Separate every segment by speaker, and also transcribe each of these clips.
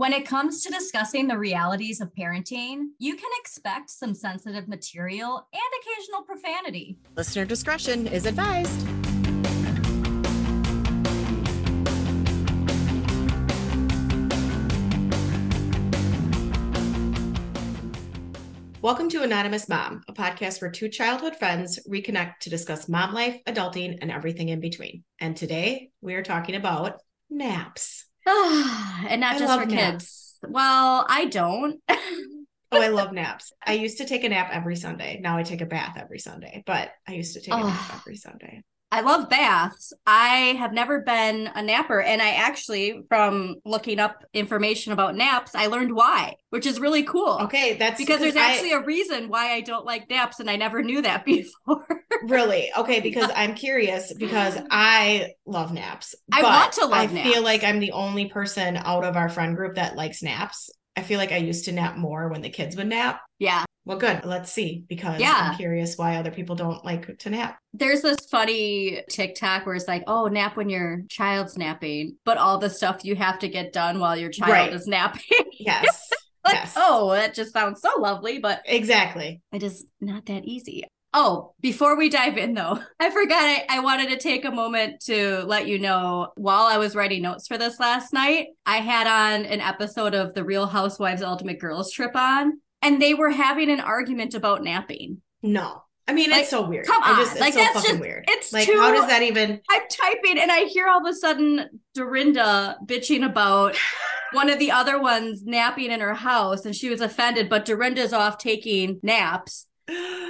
Speaker 1: When it comes to discussing the realities of parenting, you can expect some sensitive material and occasional profanity.
Speaker 2: Listener discretion is advised. Welcome to Anonymous Mom, a podcast where two childhood friends reconnect to discuss mom life, adulting, and everything in between. And today we are talking about naps.
Speaker 1: and not
Speaker 2: I
Speaker 1: just for
Speaker 2: naps.
Speaker 1: kids. Well, I don't.
Speaker 2: Oh, I love naps. I used to take a nap every Sunday. Now I take a bath every Sunday, but I used to take a nap every Sunday.
Speaker 1: I love baths. I have never been a napper. And I actually, from looking up information about naps, I learned why, which is really cool.
Speaker 2: Okay, that's
Speaker 1: Because there's
Speaker 2: I-
Speaker 1: actually a reason why I don't like naps, and I never knew that before.
Speaker 2: really okay because I'm curious because I love naps.
Speaker 1: I want to love
Speaker 2: I
Speaker 1: naps.
Speaker 2: feel like I'm the only person out of our friend group that likes naps. I feel like I used to nap more when the kids would nap.
Speaker 1: yeah.
Speaker 2: Well, good. Let's see because
Speaker 1: Yeah.
Speaker 2: I'm curious why other people don't like to nap.
Speaker 1: There's this funny TikTok where it's like, oh, nap when your child's napping, but all the stuff you have to get done while your child
Speaker 2: Right.
Speaker 1: is napping.
Speaker 2: Yes.
Speaker 1: like,
Speaker 2: yes.
Speaker 1: oh, that just sounds so lovely, but
Speaker 2: Exactly.
Speaker 1: it is not that easy. Oh, before we dive in though, I forgot I, I wanted to take a moment to let you know while I was writing notes for this last night, I had on an episode of the Real Housewives Ultimate Girls Trip on, and they were having an argument about napping.
Speaker 2: No. I mean,
Speaker 1: Like,
Speaker 2: it's so weird.
Speaker 1: come
Speaker 2: I
Speaker 1: on.
Speaker 2: just, it's
Speaker 1: Like,
Speaker 2: so
Speaker 1: that's
Speaker 2: fucking
Speaker 1: just-
Speaker 2: weird.
Speaker 1: it's
Speaker 2: like,
Speaker 1: too-
Speaker 2: how does that even?
Speaker 1: I'm typing and I hear all of a sudden Dorinda bitching about one of the other ones napping in her house and she was offended, but Dorinda's off taking naps.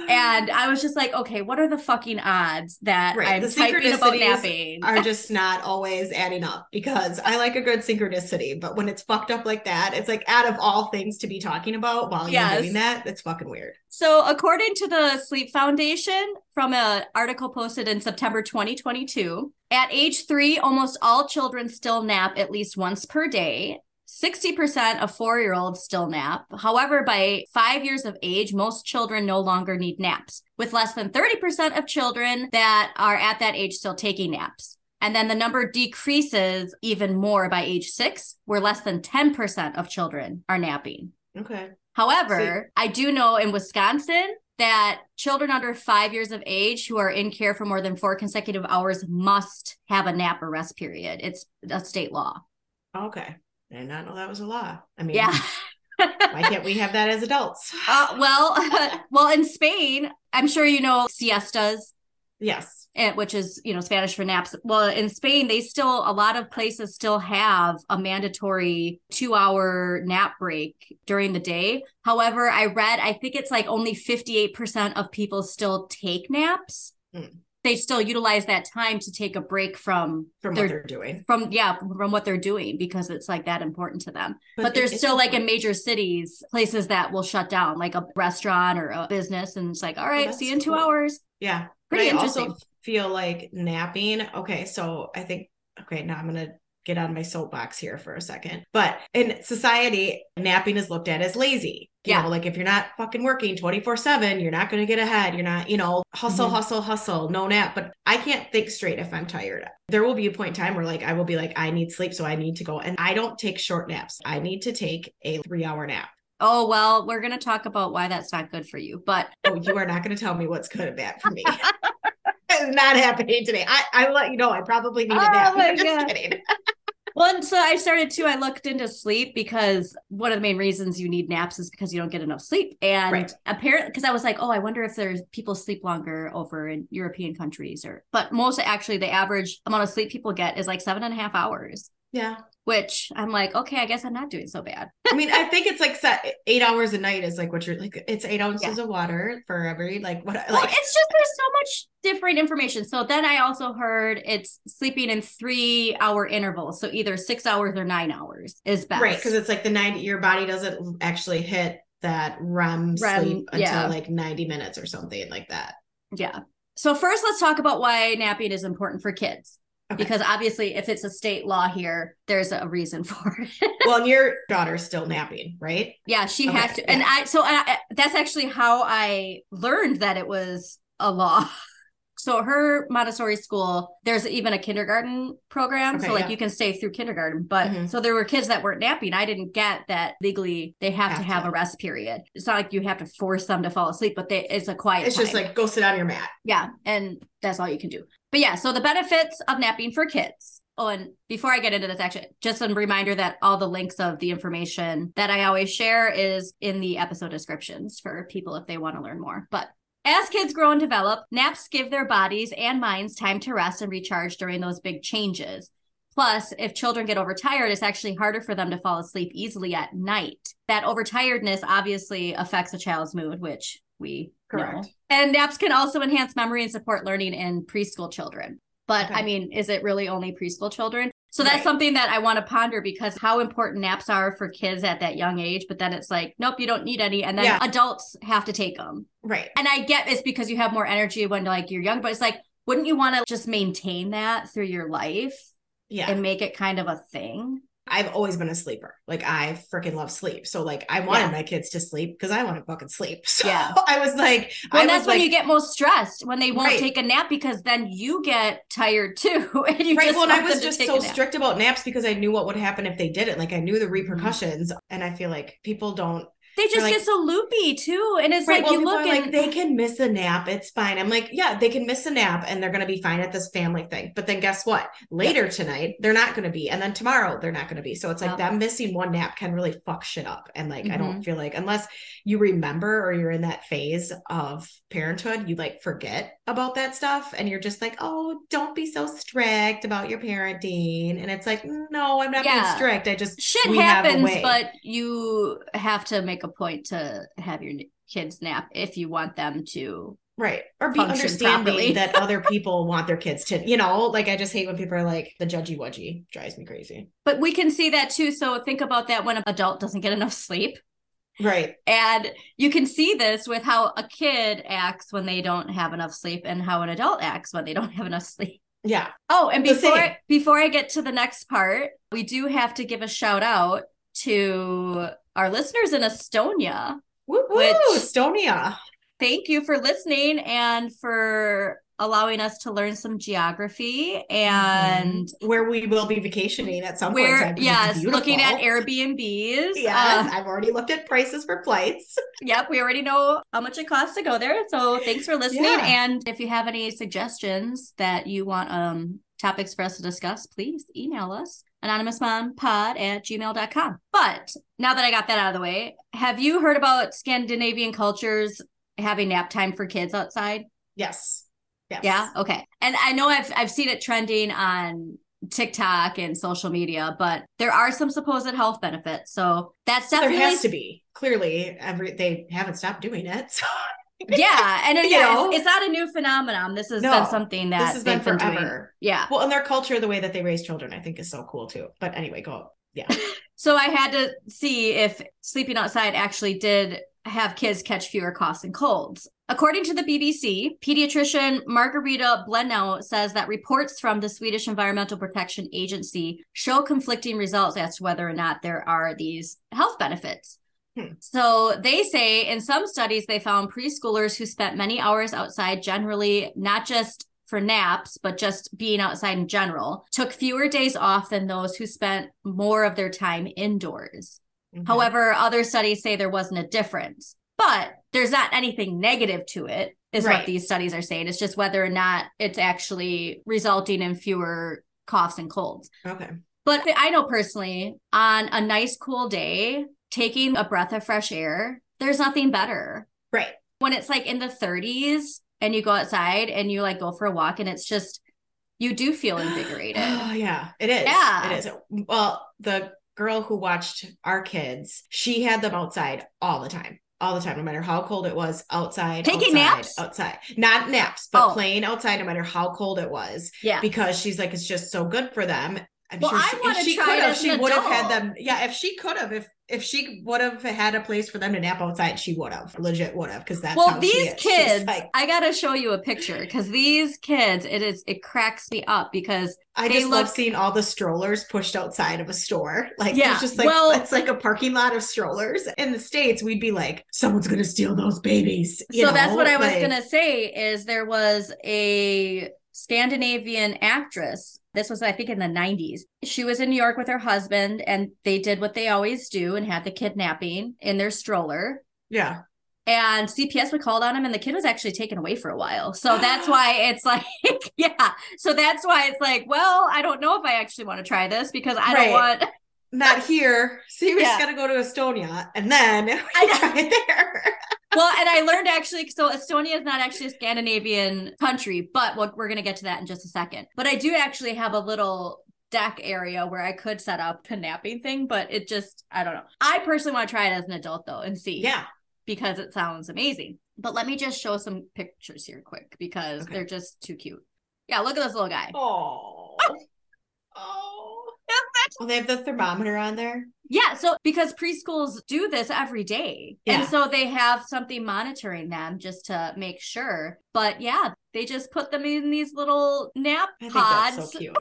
Speaker 1: And I was just like, okay, what are the fucking odds that
Speaker 2: Right,
Speaker 1: I'm
Speaker 2: the
Speaker 1: typing about napping?
Speaker 2: are just not always adding up because I like a good synchronicity, but when it's fucked up like that, it's like out of all things to be talking about while
Speaker 1: Yes.
Speaker 2: you're doing that, it's fucking weird.
Speaker 1: So, according to the Sleep Foundation, from an article posted in September 2022, at age three, almost all children still nap at least once per day. 60% of four year olds still nap. However, by five years of age, most children no longer need naps, with less than 30% of children that are at that age still taking naps. And then the number decreases even more by age six, where less than 10% of children are napping.
Speaker 2: Okay.
Speaker 1: However, I do know in Wisconsin that children under five years of age who are in care for more than four consecutive hours must have a nap or rest period. It's a state law.
Speaker 2: Okay. I did not know that was a law. I mean,
Speaker 1: Yeah.
Speaker 2: why can't we have that as adults?
Speaker 1: uh, well, well, in Spain, I'm sure you know siestas,
Speaker 2: yes.
Speaker 1: eh, which is you know Spanish for naps. Well, in Spain, they still a lot of places still have a mandatory two hour nap break during the day. However, I read I think it's like only 58% of people still take naps.
Speaker 2: Hmm.
Speaker 1: They still utilize that time to take a break from
Speaker 2: From
Speaker 1: their
Speaker 2: what they're doing.
Speaker 1: from yeah from what they're doing because it's like that important to them but, there's
Speaker 2: it's
Speaker 1: still like in major cities places that will shut down like a restaurant or a business and it's like all right see you in two
Speaker 2: cool.
Speaker 1: hours
Speaker 2: Yeah.
Speaker 1: Pretty
Speaker 2: but I
Speaker 1: interesting.
Speaker 2: also feel like napping. Okay. So I think, okay, now I'm going to get on my soapbox here for a second. But in society, napping is looked at as lazy. You
Speaker 1: Yeah.
Speaker 2: know, like if you're not fucking working 24 7, you're not going to get ahead. You're not, you know, hustle,
Speaker 1: Mhm.
Speaker 2: hustle, hustle, no nap. But I can't think straight if I'm tired. There will be a point in time where like I will be like, I need sleep. So I need to go. And I don't take short naps. I need to take a three hour nap.
Speaker 1: oh well we're going to talk about why that's not good for you but
Speaker 2: Oh, you are not going to tell me what's good and bad for me. it's not happening today. I, I let you know I probably need a
Speaker 1: Oh
Speaker 2: nap.
Speaker 1: my
Speaker 2: I'm just
Speaker 1: God.
Speaker 2: kidding.
Speaker 1: So i started to, i looked into sleep because one of the main reasons you need naps is because you don't get enough sleep and
Speaker 2: Right.
Speaker 1: apparently because i was like oh i wonder if there's people sleep longer over in european countries or but most actually the average amount of sleep people get is like seven and a half hours
Speaker 2: Yeah.
Speaker 1: which I'm like, okay, I guess I'm not doing so bad.
Speaker 2: I mean, I think it's like set eight hours a night is like what you're like. It's eight ounces of water for every like what
Speaker 1: Well,
Speaker 2: like
Speaker 1: it's just there's so much different information. So then I also heard it's sleeping in three hour intervals. So either six hours or nine hours is best.
Speaker 2: right because it's like the ninety. Your body doesn't actually hit that REM,
Speaker 1: REM,
Speaker 2: sleep until
Speaker 1: yeah.
Speaker 2: like ninety minutes or something like that.
Speaker 1: yeah. So first let's talk about why napping is important for kids.
Speaker 2: Okay.
Speaker 1: Because obviously if it's a state law here, there's a reason for it.
Speaker 2: well, and your daughter's still napping, right?
Speaker 1: yeah, she
Speaker 2: Okay,
Speaker 1: has to. And
Speaker 2: yeah.
Speaker 1: I so I, that's actually how I learned that it was a law. So her Montessori school, there's even a kindergarten program.
Speaker 2: Okay,
Speaker 1: so like
Speaker 2: yeah.
Speaker 1: you can stay through kindergarten. But
Speaker 2: Mhm.
Speaker 1: so there were kids that weren't napping. I didn't get that legally they have,
Speaker 2: Have
Speaker 1: to have
Speaker 2: to.
Speaker 1: a rest period. It's not like you have to force them to fall asleep, but they, it's a quiet.
Speaker 2: It's just like go sit on your mat.
Speaker 1: Yeah, and that's all you can do. But yeah, so the benefits of napping for kids. Oh, and before I get into this, actually, just a reminder that all the links of the information that I always share is in the episode descriptions for people if they want to learn more. But as kids grow and develop, naps give their bodies and minds time to rest and recharge during those big changes. Plus, if children get overtired, it's actually harder for them to fall asleep easily at night. That overtiredness obviously affects a child's mood, which we know.
Speaker 2: Correct.
Speaker 1: And naps can also enhance memory and support learning in preschool children. But
Speaker 2: Okay.
Speaker 1: I mean, is it really only preschool children? So that's
Speaker 2: Right.
Speaker 1: something that I want to ponder because how important naps are for kids at that young age. But then it's like, nope, you don't need any. And then
Speaker 2: Yeah.
Speaker 1: adults have to take them.
Speaker 2: Right.
Speaker 1: And I get it's because you have more energy when like you're young, but it's like, wouldn't you want to just maintain that through your life
Speaker 2: Yeah.
Speaker 1: and make it kind of a thing?
Speaker 2: I've always been a sleeper. Like I freaking love sleep. So like I wanted
Speaker 1: Yeah.
Speaker 2: my kids to sleep because I want to fucking sleep. So
Speaker 1: Yeah.
Speaker 2: I was like,
Speaker 1: Well,
Speaker 2: I
Speaker 1: that's when
Speaker 2: like,
Speaker 1: you get most stressed when they won't
Speaker 2: Right.
Speaker 1: take a nap because then you get tired too. And you
Speaker 2: right.
Speaker 1: just
Speaker 2: Well, and I was just so strict about naps because I knew what would happen if they didn't. Like I knew
Speaker 1: Mm-hmm.
Speaker 2: the repercussions, and I feel like people don't.
Speaker 1: They just
Speaker 2: like-
Speaker 1: get so loopy too. And it's
Speaker 2: Right.
Speaker 1: like
Speaker 2: well,
Speaker 1: you look and
Speaker 2: like they can miss a nap. It's fine. I'm like, yeah, they can miss a nap, and they're gonna be fine at this family thing. But then guess what? Later tonight, they're not gonna be, and then tomorrow they're not gonna be. So it's like
Speaker 1: Yep.
Speaker 2: them missing one nap can really fuck shit up. And like I
Speaker 1: Mm-hmm.
Speaker 2: don't feel like unless you remember or you're in that phase of parenthood, you like forget about that stuff, and you're just like, oh, don't be so strict about your parenting. And it's like, no, I'm not
Speaker 1: Yeah.
Speaker 2: being strict. I just
Speaker 1: shit
Speaker 2: we have a
Speaker 1: happens, but you have to make a point to have your kids nap if you want them to.
Speaker 2: Right. Or be understanding that other people want their kids to, you know, like I just hate when people are like the judgy wudgy drives me crazy.
Speaker 1: But we can see that too. So think about that when an adult doesn't get enough sleep.
Speaker 2: Right.
Speaker 1: And you can see this with how a kid acts when they don't have enough sleep and how an adult acts when they don't have enough sleep.
Speaker 2: Yeah.
Speaker 1: Oh, and before before I get to the next part, we do have to give a shout out to our listeners in Estonia.
Speaker 2: Woo Estonia.
Speaker 1: Thank you for listening and for allowing us to learn some geography and
Speaker 2: Mhm. where we will be vacationing at some
Speaker 1: where
Speaker 2: point. in time, 'cause
Speaker 1: yes, looking at. Airbnbs.
Speaker 2: Yes,
Speaker 1: Um,
Speaker 2: I've already looked at prices for flights.
Speaker 1: Yep, we already know how much it costs to go there. So thanks for listening.
Speaker 2: Yeah.
Speaker 1: And if you have any suggestions that you want um topics for us to discuss, please email us anonymousmompod at gmail.com. But now that I got that out of the way, have you heard about Scandinavian cultures having nap time for kids outside?
Speaker 2: Yes. Yes.
Speaker 1: Yeah. Okay. And I know I've I've seen it trending on TikTok and social media, but there are some supposed health benefits. So that's definitely There
Speaker 2: has to be. Clearly, every they haven't stopped doing it. So
Speaker 1: yeah, and uh,
Speaker 2: You
Speaker 1: yeah,
Speaker 2: know?
Speaker 1: it's, it's not a new phenomenon. This has
Speaker 2: No,
Speaker 1: been something that
Speaker 2: this has been forever.
Speaker 1: Yeah.
Speaker 2: Well, and their culture, the way that they raise children, I think is so cool too. But anyway, go. Yeah.
Speaker 1: So I had to see if sleeping outside actually did have kids catch fewer coughs and colds. According to the BBC, pediatrician Margareta Blennow says that reports from the Swedish Environmental Protection Agency show conflicting results as to whether or not there are these health benefits.
Speaker 2: Hmm.
Speaker 1: So they say in some studies, they found preschoolers who spent many hours outside, generally not just for naps, but just being outside in general, took fewer days off than those who spent more of their time indoors.
Speaker 2: Okay.
Speaker 1: However, other studies say there wasn't a difference, but there's not anything negative to it, is what these studies are saying. It's just whether or not it's actually resulting in fewer coughs and colds.
Speaker 2: okay.
Speaker 1: But I know personally, on a nice, cool day, taking a breath of fresh air, there's nothing better.
Speaker 2: Right.
Speaker 1: When it's like in the 30s and you go outside and you like go for a walk and it's just, you do feel invigorated.
Speaker 2: Oh yeah, it is.
Speaker 1: Yeah.
Speaker 2: it is. Well, the girl who watched our kids, she had them outside all the time, all the time, no matter how cold it was. Outside,
Speaker 1: Taking
Speaker 2: outside,
Speaker 1: naps?
Speaker 2: outside, not naps, but
Speaker 1: Oh.
Speaker 2: playing outside, no matter how cold it was,
Speaker 1: yeah.
Speaker 2: because she's like, it's just so good for them. I'm
Speaker 1: Well,
Speaker 2: sure
Speaker 1: I
Speaker 2: she, if
Speaker 1: wanna try
Speaker 2: could have,
Speaker 1: as
Speaker 2: she would have had them. Yeah, if she could have, if if she would have had a place for them to nap outside, she would have legit would have because that's
Speaker 1: well, these. Kids,
Speaker 2: like,
Speaker 1: I gotta show you a picture because these kids, it is it cracks me up because
Speaker 2: I
Speaker 1: they
Speaker 2: just love seeing all the strollers pushed outside of a store. Like
Speaker 1: Yeah,
Speaker 2: there's just like
Speaker 1: well-
Speaker 2: it's like a parking lot of strollers. In the states, we'd be like, someone's gonna steal those babies.
Speaker 1: so that's
Speaker 2: know?
Speaker 1: what I was
Speaker 2: Like,
Speaker 1: gonna say is there was a Scandinavian actress. This was I think in the 90s. She was in New York with her husband and they did what they always do and had the kidnapping in their stroller.
Speaker 2: Yeah.
Speaker 1: And CPS would call on him and the kid was actually taken away for a while. So that's why it's like, yeah. So that's why it's like, well, I don't know if I actually want to try this because I
Speaker 2: Right.
Speaker 1: don't want
Speaker 2: Not here. So you
Speaker 1: Yeah.
Speaker 2: just gotta go to Estonia and then
Speaker 1: I
Speaker 2: there.
Speaker 1: well, and I learned actually, so Estonia is not actually a Scandinavian country, but what we're going to get to that in just a second. But I do actually have a little deck area where I could set up a napping thing, but it just, I don't know. I personally want to try it as an adult though and see.
Speaker 2: Yeah.
Speaker 1: Because it sounds amazing. But let me just show some pictures here quick because
Speaker 2: Okay.
Speaker 1: they're just too cute. Yeah, look at this little guy.
Speaker 2: Oh. Oh. Well, they have the thermometer on there.
Speaker 1: Yeah, so because preschools do this every day.
Speaker 2: Yeah.
Speaker 1: And so they have something monitoring them just to make sure. But yeah, they just put them in these little nap
Speaker 2: I think
Speaker 1: pods.
Speaker 2: that's so cute.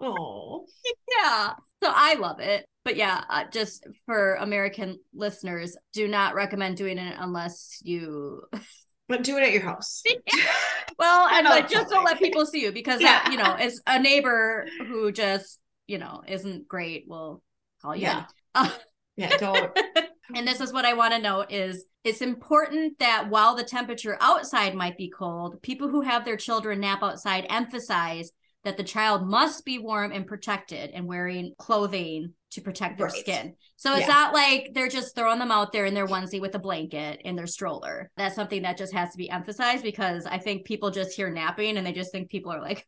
Speaker 2: Oh.
Speaker 1: Yeah. So I love it. But yeah, uh, just for American listeners, do not recommend doing it unless you
Speaker 2: But do it at your house.
Speaker 1: well, and like just don't let people see you because that, you know, is a neighbor who just, you know, isn't great we'll call you.
Speaker 2: Yeah. Yeah, don't.
Speaker 1: and this is what I want to note is it's important that while the temperature outside might be cold, people who have their children nap outside emphasize that the child must be warm and protected and wearing clothing to protect their
Speaker 2: Right.
Speaker 1: skin. So it's
Speaker 2: Yeah.
Speaker 1: not like they're just throwing them out there in their onesie with a blanket in their stroller. That's something that just has to be emphasized because I think people just hear napping and they just think people are like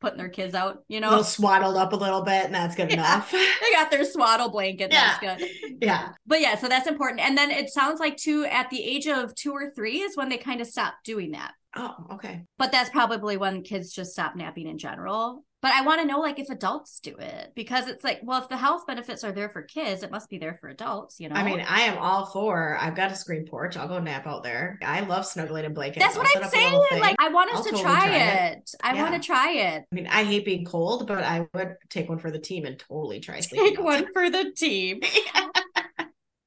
Speaker 1: putting their kids out, you
Speaker 2: A
Speaker 1: know?
Speaker 2: little swaddled up a little bit, and that's good
Speaker 1: Yeah.
Speaker 2: enough.
Speaker 1: they got their swaddle blanket. That's good.
Speaker 2: yeah.
Speaker 1: But yeah, so that's important. And then it sounds like too at the age of two or three is when they kind of stop doing that.
Speaker 2: Oh, okay.
Speaker 1: But that's probably when kids just stop napping in general. But I want to know like if adults do it because it's like, well, if the health benefits are there for kids, it must be there for adults, you know?
Speaker 2: I mean, I am all for. I've got a screen porch. I'll go nap out there. I love snuggling in blankets.
Speaker 1: that's what
Speaker 2: I'll
Speaker 1: I'm
Speaker 2: a little
Speaker 1: saying. Like, I want us
Speaker 2: I'll
Speaker 1: to
Speaker 2: totally
Speaker 1: try, it.
Speaker 2: it.
Speaker 1: I want to try it.
Speaker 2: I mean, I hate being cold, but I would take one for the team and totally try
Speaker 1: Take one for the team.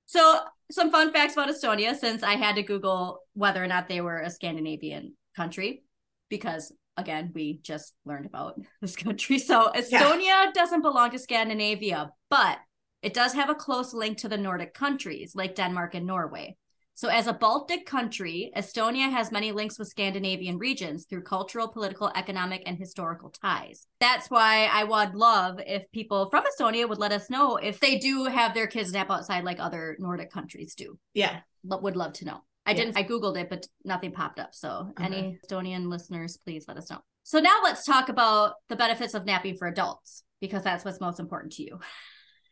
Speaker 1: So, some fun facts about Estonia since I had to Google whether or not they were a Scandinavian country because again, we just learned about this country. So, Estonia doesn't belong to Scandinavia, but it does have a close link to the Nordic countries like Denmark and Norway. So, as a Baltic country, Estonia has many links with Scandinavian regions through cultural, political, economic, and historical ties. That's why I would love if people from Estonia would let us know if they do have their kids nap outside like other Nordic countries do.
Speaker 2: Yeah.
Speaker 1: But would love to know. I didn't, I Googled it, but nothing popped up. So,
Speaker 2: Okay.
Speaker 1: any Estonian listeners, please let us know. So, now let's talk about the benefits of napping for adults because that's what's most important to you.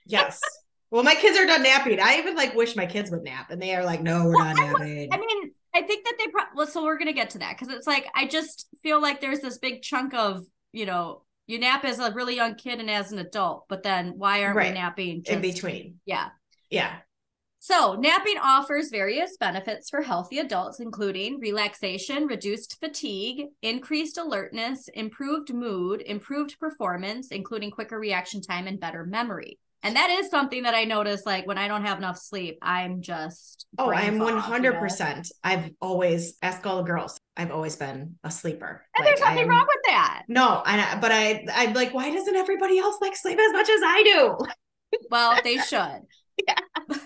Speaker 2: Yes. Well, my kids are done napping. I even like wish my kids would nap, and they are like, "No, we're
Speaker 1: Well,
Speaker 2: not
Speaker 1: I
Speaker 2: napping."
Speaker 1: I mean, I think that they probably, well, so we're going to get to that because it's like, I just feel like there's this big chunk of, you know, you nap as a really young kid and as an adult, but then why aren't we
Speaker 2: Right.
Speaker 1: napping?
Speaker 2: in between.
Speaker 1: Yeah.
Speaker 2: Yeah.
Speaker 1: So, napping offers various benefits for healthy adults, including relaxation, reduced fatigue, increased alertness, improved mood, improved performance, including quicker reaction time and better memory. And that is something that I notice like when I don't have enough sleep, I'm just
Speaker 2: Oh, I'm
Speaker 1: fog,
Speaker 2: one
Speaker 1: you
Speaker 2: hundred
Speaker 1: know?
Speaker 2: I've always ask all the girls. I've always been a sleeper.
Speaker 1: And there's nothing
Speaker 2: I'm-
Speaker 1: wrong with that.
Speaker 2: No, I but I I'm like, why doesn't everybody else like sleep as much as I do?
Speaker 1: Well, they should.
Speaker 2: Yeah.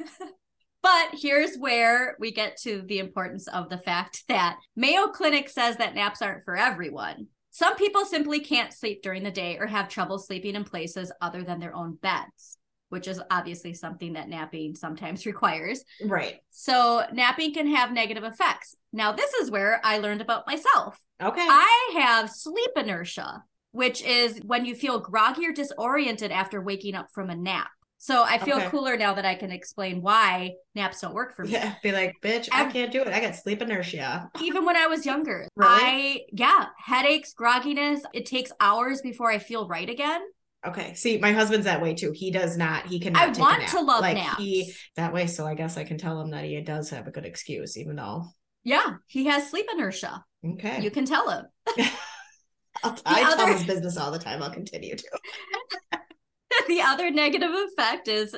Speaker 1: but here's where we get to the importance of the fact that Mayo Clinic says that naps aren't for everyone. Some people simply can't sleep during the day or have trouble sleeping in places other than their own beds, which is obviously something that napping sometimes requires.
Speaker 2: Right.
Speaker 1: So, napping can have negative effects. Now, this is where I learned about myself.
Speaker 2: Okay.
Speaker 1: I have sleep inertia, which is when you feel groggy or disoriented after waking up from a nap. So I feel
Speaker 2: Okay.
Speaker 1: cooler now that I can explain why naps don't work for me.
Speaker 2: yeah. Be like, bitch, I
Speaker 1: Ev-
Speaker 2: can't do it. I got sleep inertia.
Speaker 1: Even when I was younger,
Speaker 2: Really?
Speaker 1: I, yeah, headaches, grogginess. It takes hours before I feel right again.
Speaker 2: Okay. See, my husband's that way too. He does not. He cannot.
Speaker 1: I want to love
Speaker 2: like
Speaker 1: naps.
Speaker 2: he that way. So I guess I can tell him that he does have a good excuse, even though.
Speaker 1: Yeah, he has sleep inertia.
Speaker 2: Okay.
Speaker 1: You can tell him.
Speaker 2: I'll, I tell his business all the time. I'll continue to.
Speaker 1: the other negative effect is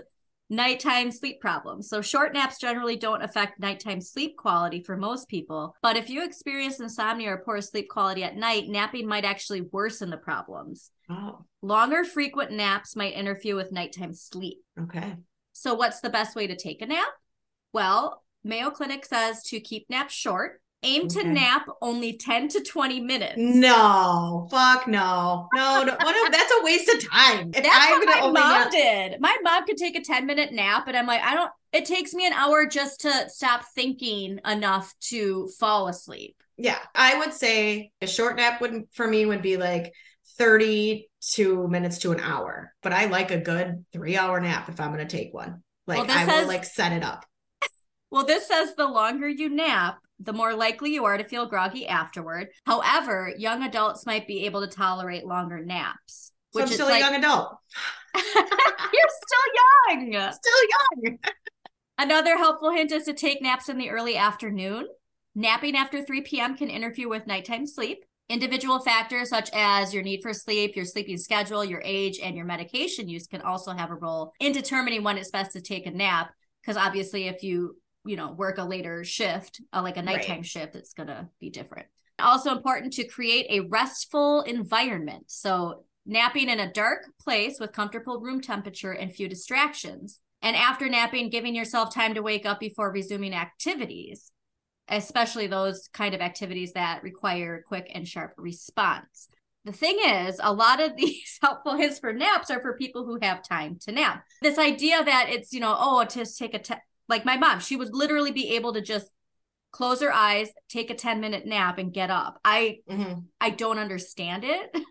Speaker 1: nighttime sleep problems. So short naps generally don't affect nighttime sleep quality for most people, but if you experience insomnia or poor sleep quality at night, napping might actually worsen the problems.
Speaker 2: Oh.
Speaker 1: Longer frequent naps might interfere with nighttime sleep.
Speaker 2: Okay.
Speaker 1: So what's the best way to take a nap? Well, Mayo Clinic says to keep naps short. Aim to
Speaker 2: Okay.
Speaker 1: nap only 10 to 20 minutes.
Speaker 2: No. Fuck no. No. no. A, that's a waste of time. If
Speaker 1: That's
Speaker 2: I'm
Speaker 1: what my mom
Speaker 2: nap-
Speaker 1: did. My mom could take a 10 minute nap, and I'm like, I don't, it takes me an hour just to stop thinking enough to fall asleep.
Speaker 2: Yeah, I would say a short nap would for me would be like 32 minutes to an hour. But I like a good three hour nap if I'm gonna take one. Like
Speaker 1: Well,
Speaker 2: I
Speaker 1: says-
Speaker 2: will like set it up.
Speaker 1: Well, this says the longer you nap, the more likely you are to feel groggy afterward. However, young adults might be able to tolerate longer naps,
Speaker 2: So
Speaker 1: which
Speaker 2: I'm
Speaker 1: is
Speaker 2: still
Speaker 1: like,
Speaker 2: a young adult.
Speaker 1: you're still young.
Speaker 2: Still young.
Speaker 1: Another helpful hint is to take naps in the early afternoon. Napping after 3 p.m. can interfere with nighttime sleep. Individual factors such as your need for sleep, your sleeping schedule, your age, and your medication use can also have a role in determining when it's best to take a nap. Because obviously, if you you know work a later shift, uh, like a nighttime
Speaker 2: Right.
Speaker 1: shift, it's gonna be different. Also important to create a restful environment. So napping in a dark place with comfortable room temperature and few distractions. And after napping, giving yourself time to wake up before resuming activities, especially those kind of activities that require quick and sharp response. The thing is, a lot of these helpful hints for naps are for people who have time to nap. This idea that it's, you know, oh, just take a, like my mom, she would literally be able to just close her eyes, take a 10 minute nap and get up. I,
Speaker 2: Mhm.
Speaker 1: I don't understand it.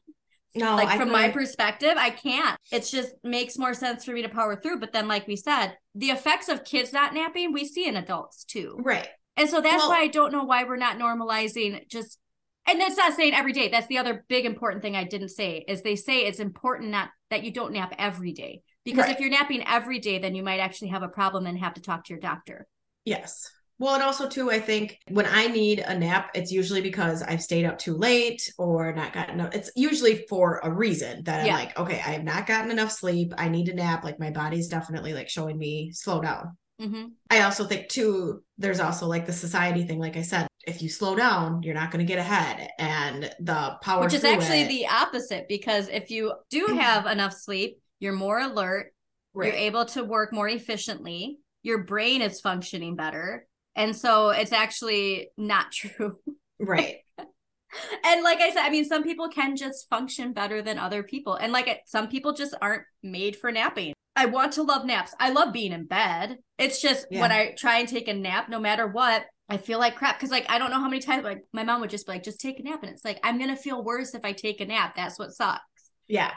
Speaker 2: No,
Speaker 1: like
Speaker 2: I
Speaker 1: from my perspective i can't it's just makes more sense for me to power through but then like we said the effects of kids not napping we see in adults too
Speaker 2: right.
Speaker 1: and so that's
Speaker 2: Well-
Speaker 1: why i don't know why we're not normalizing just and that's not saying every day that's the other big important thing i didn't say is they say it's important not that you don't nap every day because
Speaker 2: Right.
Speaker 1: if you're napping every day then you might actually have a problem and have to talk to your doctor
Speaker 2: Yes. Well, and also too, I think when I need a nap, it's usually because I've stayed up too late or not gotten enough. It's usually for a reason that I'm like, okay, I have not gotten enough sleep. I need a nap. Like my body's definitely like showing me slow down.
Speaker 1: hmm
Speaker 2: I also think too, there's also like the society thing. Like I said, if you slow down, you're not going to get ahead, and the power,
Speaker 1: which is actually
Speaker 2: it-
Speaker 1: the opposite because if you do have enough sleep you're more alert
Speaker 2: right.
Speaker 1: You're able to work more efficiently. Your brain is functioning better. And so it's actually not true.
Speaker 2: right.
Speaker 1: and like I said, I mean, some people can just function better than other people. And like some people just aren't made for napping. I want to love naps. I love being in bed. It's just
Speaker 2: Yeah.
Speaker 1: when I try and take a nap, no matter what, I feel like crap. Cause like I don't know how many times like my mom would just be like, just take a nap. And it's like, I'm gonna feel worse if I take a nap. That's what sucks.
Speaker 2: Yeah.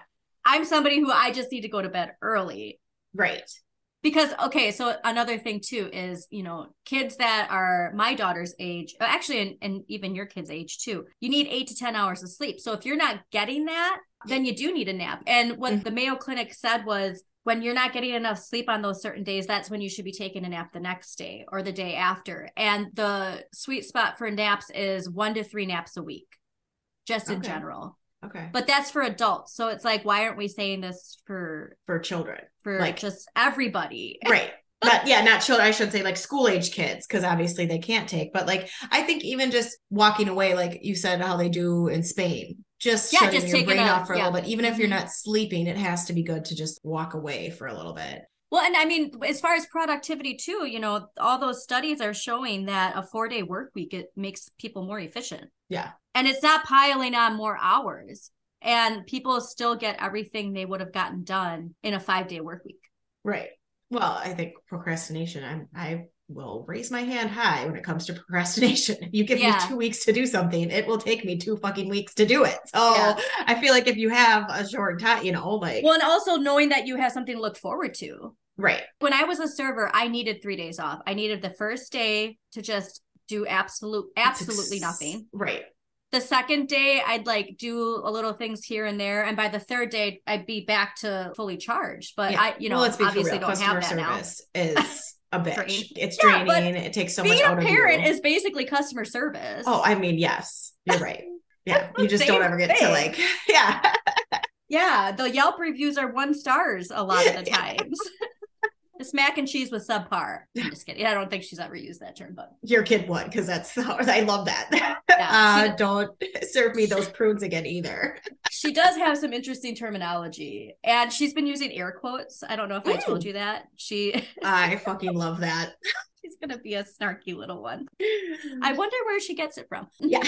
Speaker 1: I'm somebody who I just need to go to bed early.
Speaker 2: Right.
Speaker 1: because okay so another thing too is you know kids that are my daughter's age uh, actually and, and even your kids age too you need eight to ten hours of sleep. So if you're not getting that then you do need a nap. And what
Speaker 2: Mhm.
Speaker 1: the mayo clinic said was when you're not getting enough sleep on those certain days that's when you should be taking a nap the next day or the day after. And the sweet spot for naps is one to three naps a week just in general
Speaker 2: Okay.
Speaker 1: but that's for adults so it's like why aren't we saying this for
Speaker 2: For children.
Speaker 1: for
Speaker 2: Like-
Speaker 1: just everybody
Speaker 2: right not yeah not children i should say like school age kids because obviously they can't take but like i think even just walking away like you said how they do in spain just
Speaker 1: Yeah,
Speaker 2: shutting
Speaker 1: just
Speaker 2: your brain
Speaker 1: a-
Speaker 2: off for a little bit even if you're
Speaker 1: Mhm.
Speaker 2: not sleeping it has to be good to just walk away for a little bit
Speaker 1: Well, and I mean, as far as productivity too, you know, all those studies are showing that a four day work week it makes people more efficient,
Speaker 2: yeah
Speaker 1: and it's not piling on more hours, and people still get everything they would have gotten done in a five day work week.
Speaker 2: right well i think procrastination i'm i will raise my hand high when it comes to procrastination if you give
Speaker 1: Yeah.
Speaker 2: me two weeks to do something it will take me two fucking weeks to do it so
Speaker 1: Yeah.
Speaker 2: i feel like if you have a short time you know like
Speaker 1: Well, and also knowing that you have something to look forward to.
Speaker 2: Right
Speaker 1: When I was a server, I needed three days off. I needed the first day to just do absolute, absolutely nothing.
Speaker 2: right
Speaker 1: The second day, I'd like do a little things here and there, and by the third day, I'd be back to fully charged. But
Speaker 2: Yeah.
Speaker 1: I, you know,
Speaker 2: well,
Speaker 1: obviously don't
Speaker 2: Customer
Speaker 1: have that now.
Speaker 2: is a bitch.
Speaker 1: Drain.
Speaker 2: It's
Speaker 1: Yeah,
Speaker 2: draining. it takes so
Speaker 1: Being
Speaker 2: much
Speaker 1: a
Speaker 2: out of
Speaker 1: parent is basically customer service.
Speaker 2: oh, I mean, yes, you're right. Yeah, you just don't ever get to like, yeah.
Speaker 1: yeah. The Yelp reviews are one stars a lot of the
Speaker 2: Yeah.
Speaker 1: times. It's mac and cheese with subpar. I'm just kidding. I don't think she's ever used that term, but
Speaker 2: Your kid would because that's I love that.
Speaker 1: Yeah,
Speaker 2: uh, don't serve me those prunes again either.
Speaker 1: she does have some interesting terminology. And she's been using air quotes. I don't know if I told you that. She
Speaker 2: I fucking love that.
Speaker 1: she's gonna be a snarky little one. I wonder where she gets it from.
Speaker 2: yeah.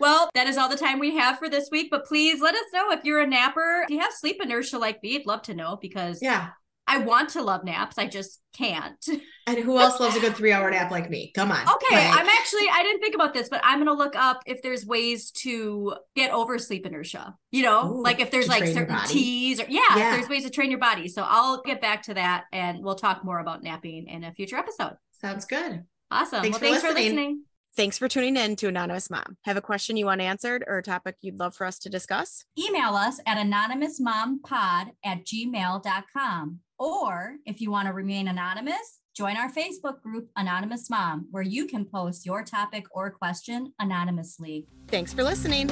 Speaker 1: Well, that is all the time we have for this week. But please let us know if you're a napper. If you have sleep inertia like me, I'd love to know because
Speaker 2: yeah.
Speaker 1: I want to love naps. I just can't.
Speaker 2: And who else loves a good three hour nap like me? Come on.
Speaker 1: Okay,
Speaker 2: Like,
Speaker 1: I'm actually I didn't think about this, but I'm gonna look up if there's ways to get over sleep inertia. You know,
Speaker 2: Ooh,
Speaker 1: like if there's like certain teas or yeah,
Speaker 2: Yeah.
Speaker 1: there's ways to train your body. So I'll get back to that and we'll talk more about napping in a future episode.
Speaker 2: sounds good.
Speaker 1: Awesome.
Speaker 2: Thanks
Speaker 1: well,
Speaker 2: for
Speaker 1: thanks for
Speaker 2: listening.
Speaker 1: listening.
Speaker 3: Thanks for tuning in to Anonymous Mom. Have a question you want answered or a topic you'd love for us to discuss?
Speaker 1: Email us at anonymousmompod at gmail.com. Or if you want to remain anonymous, join our Facebook group, Anonymous Mom, where you can post your topic or question anonymously.
Speaker 3: Thanks for listening.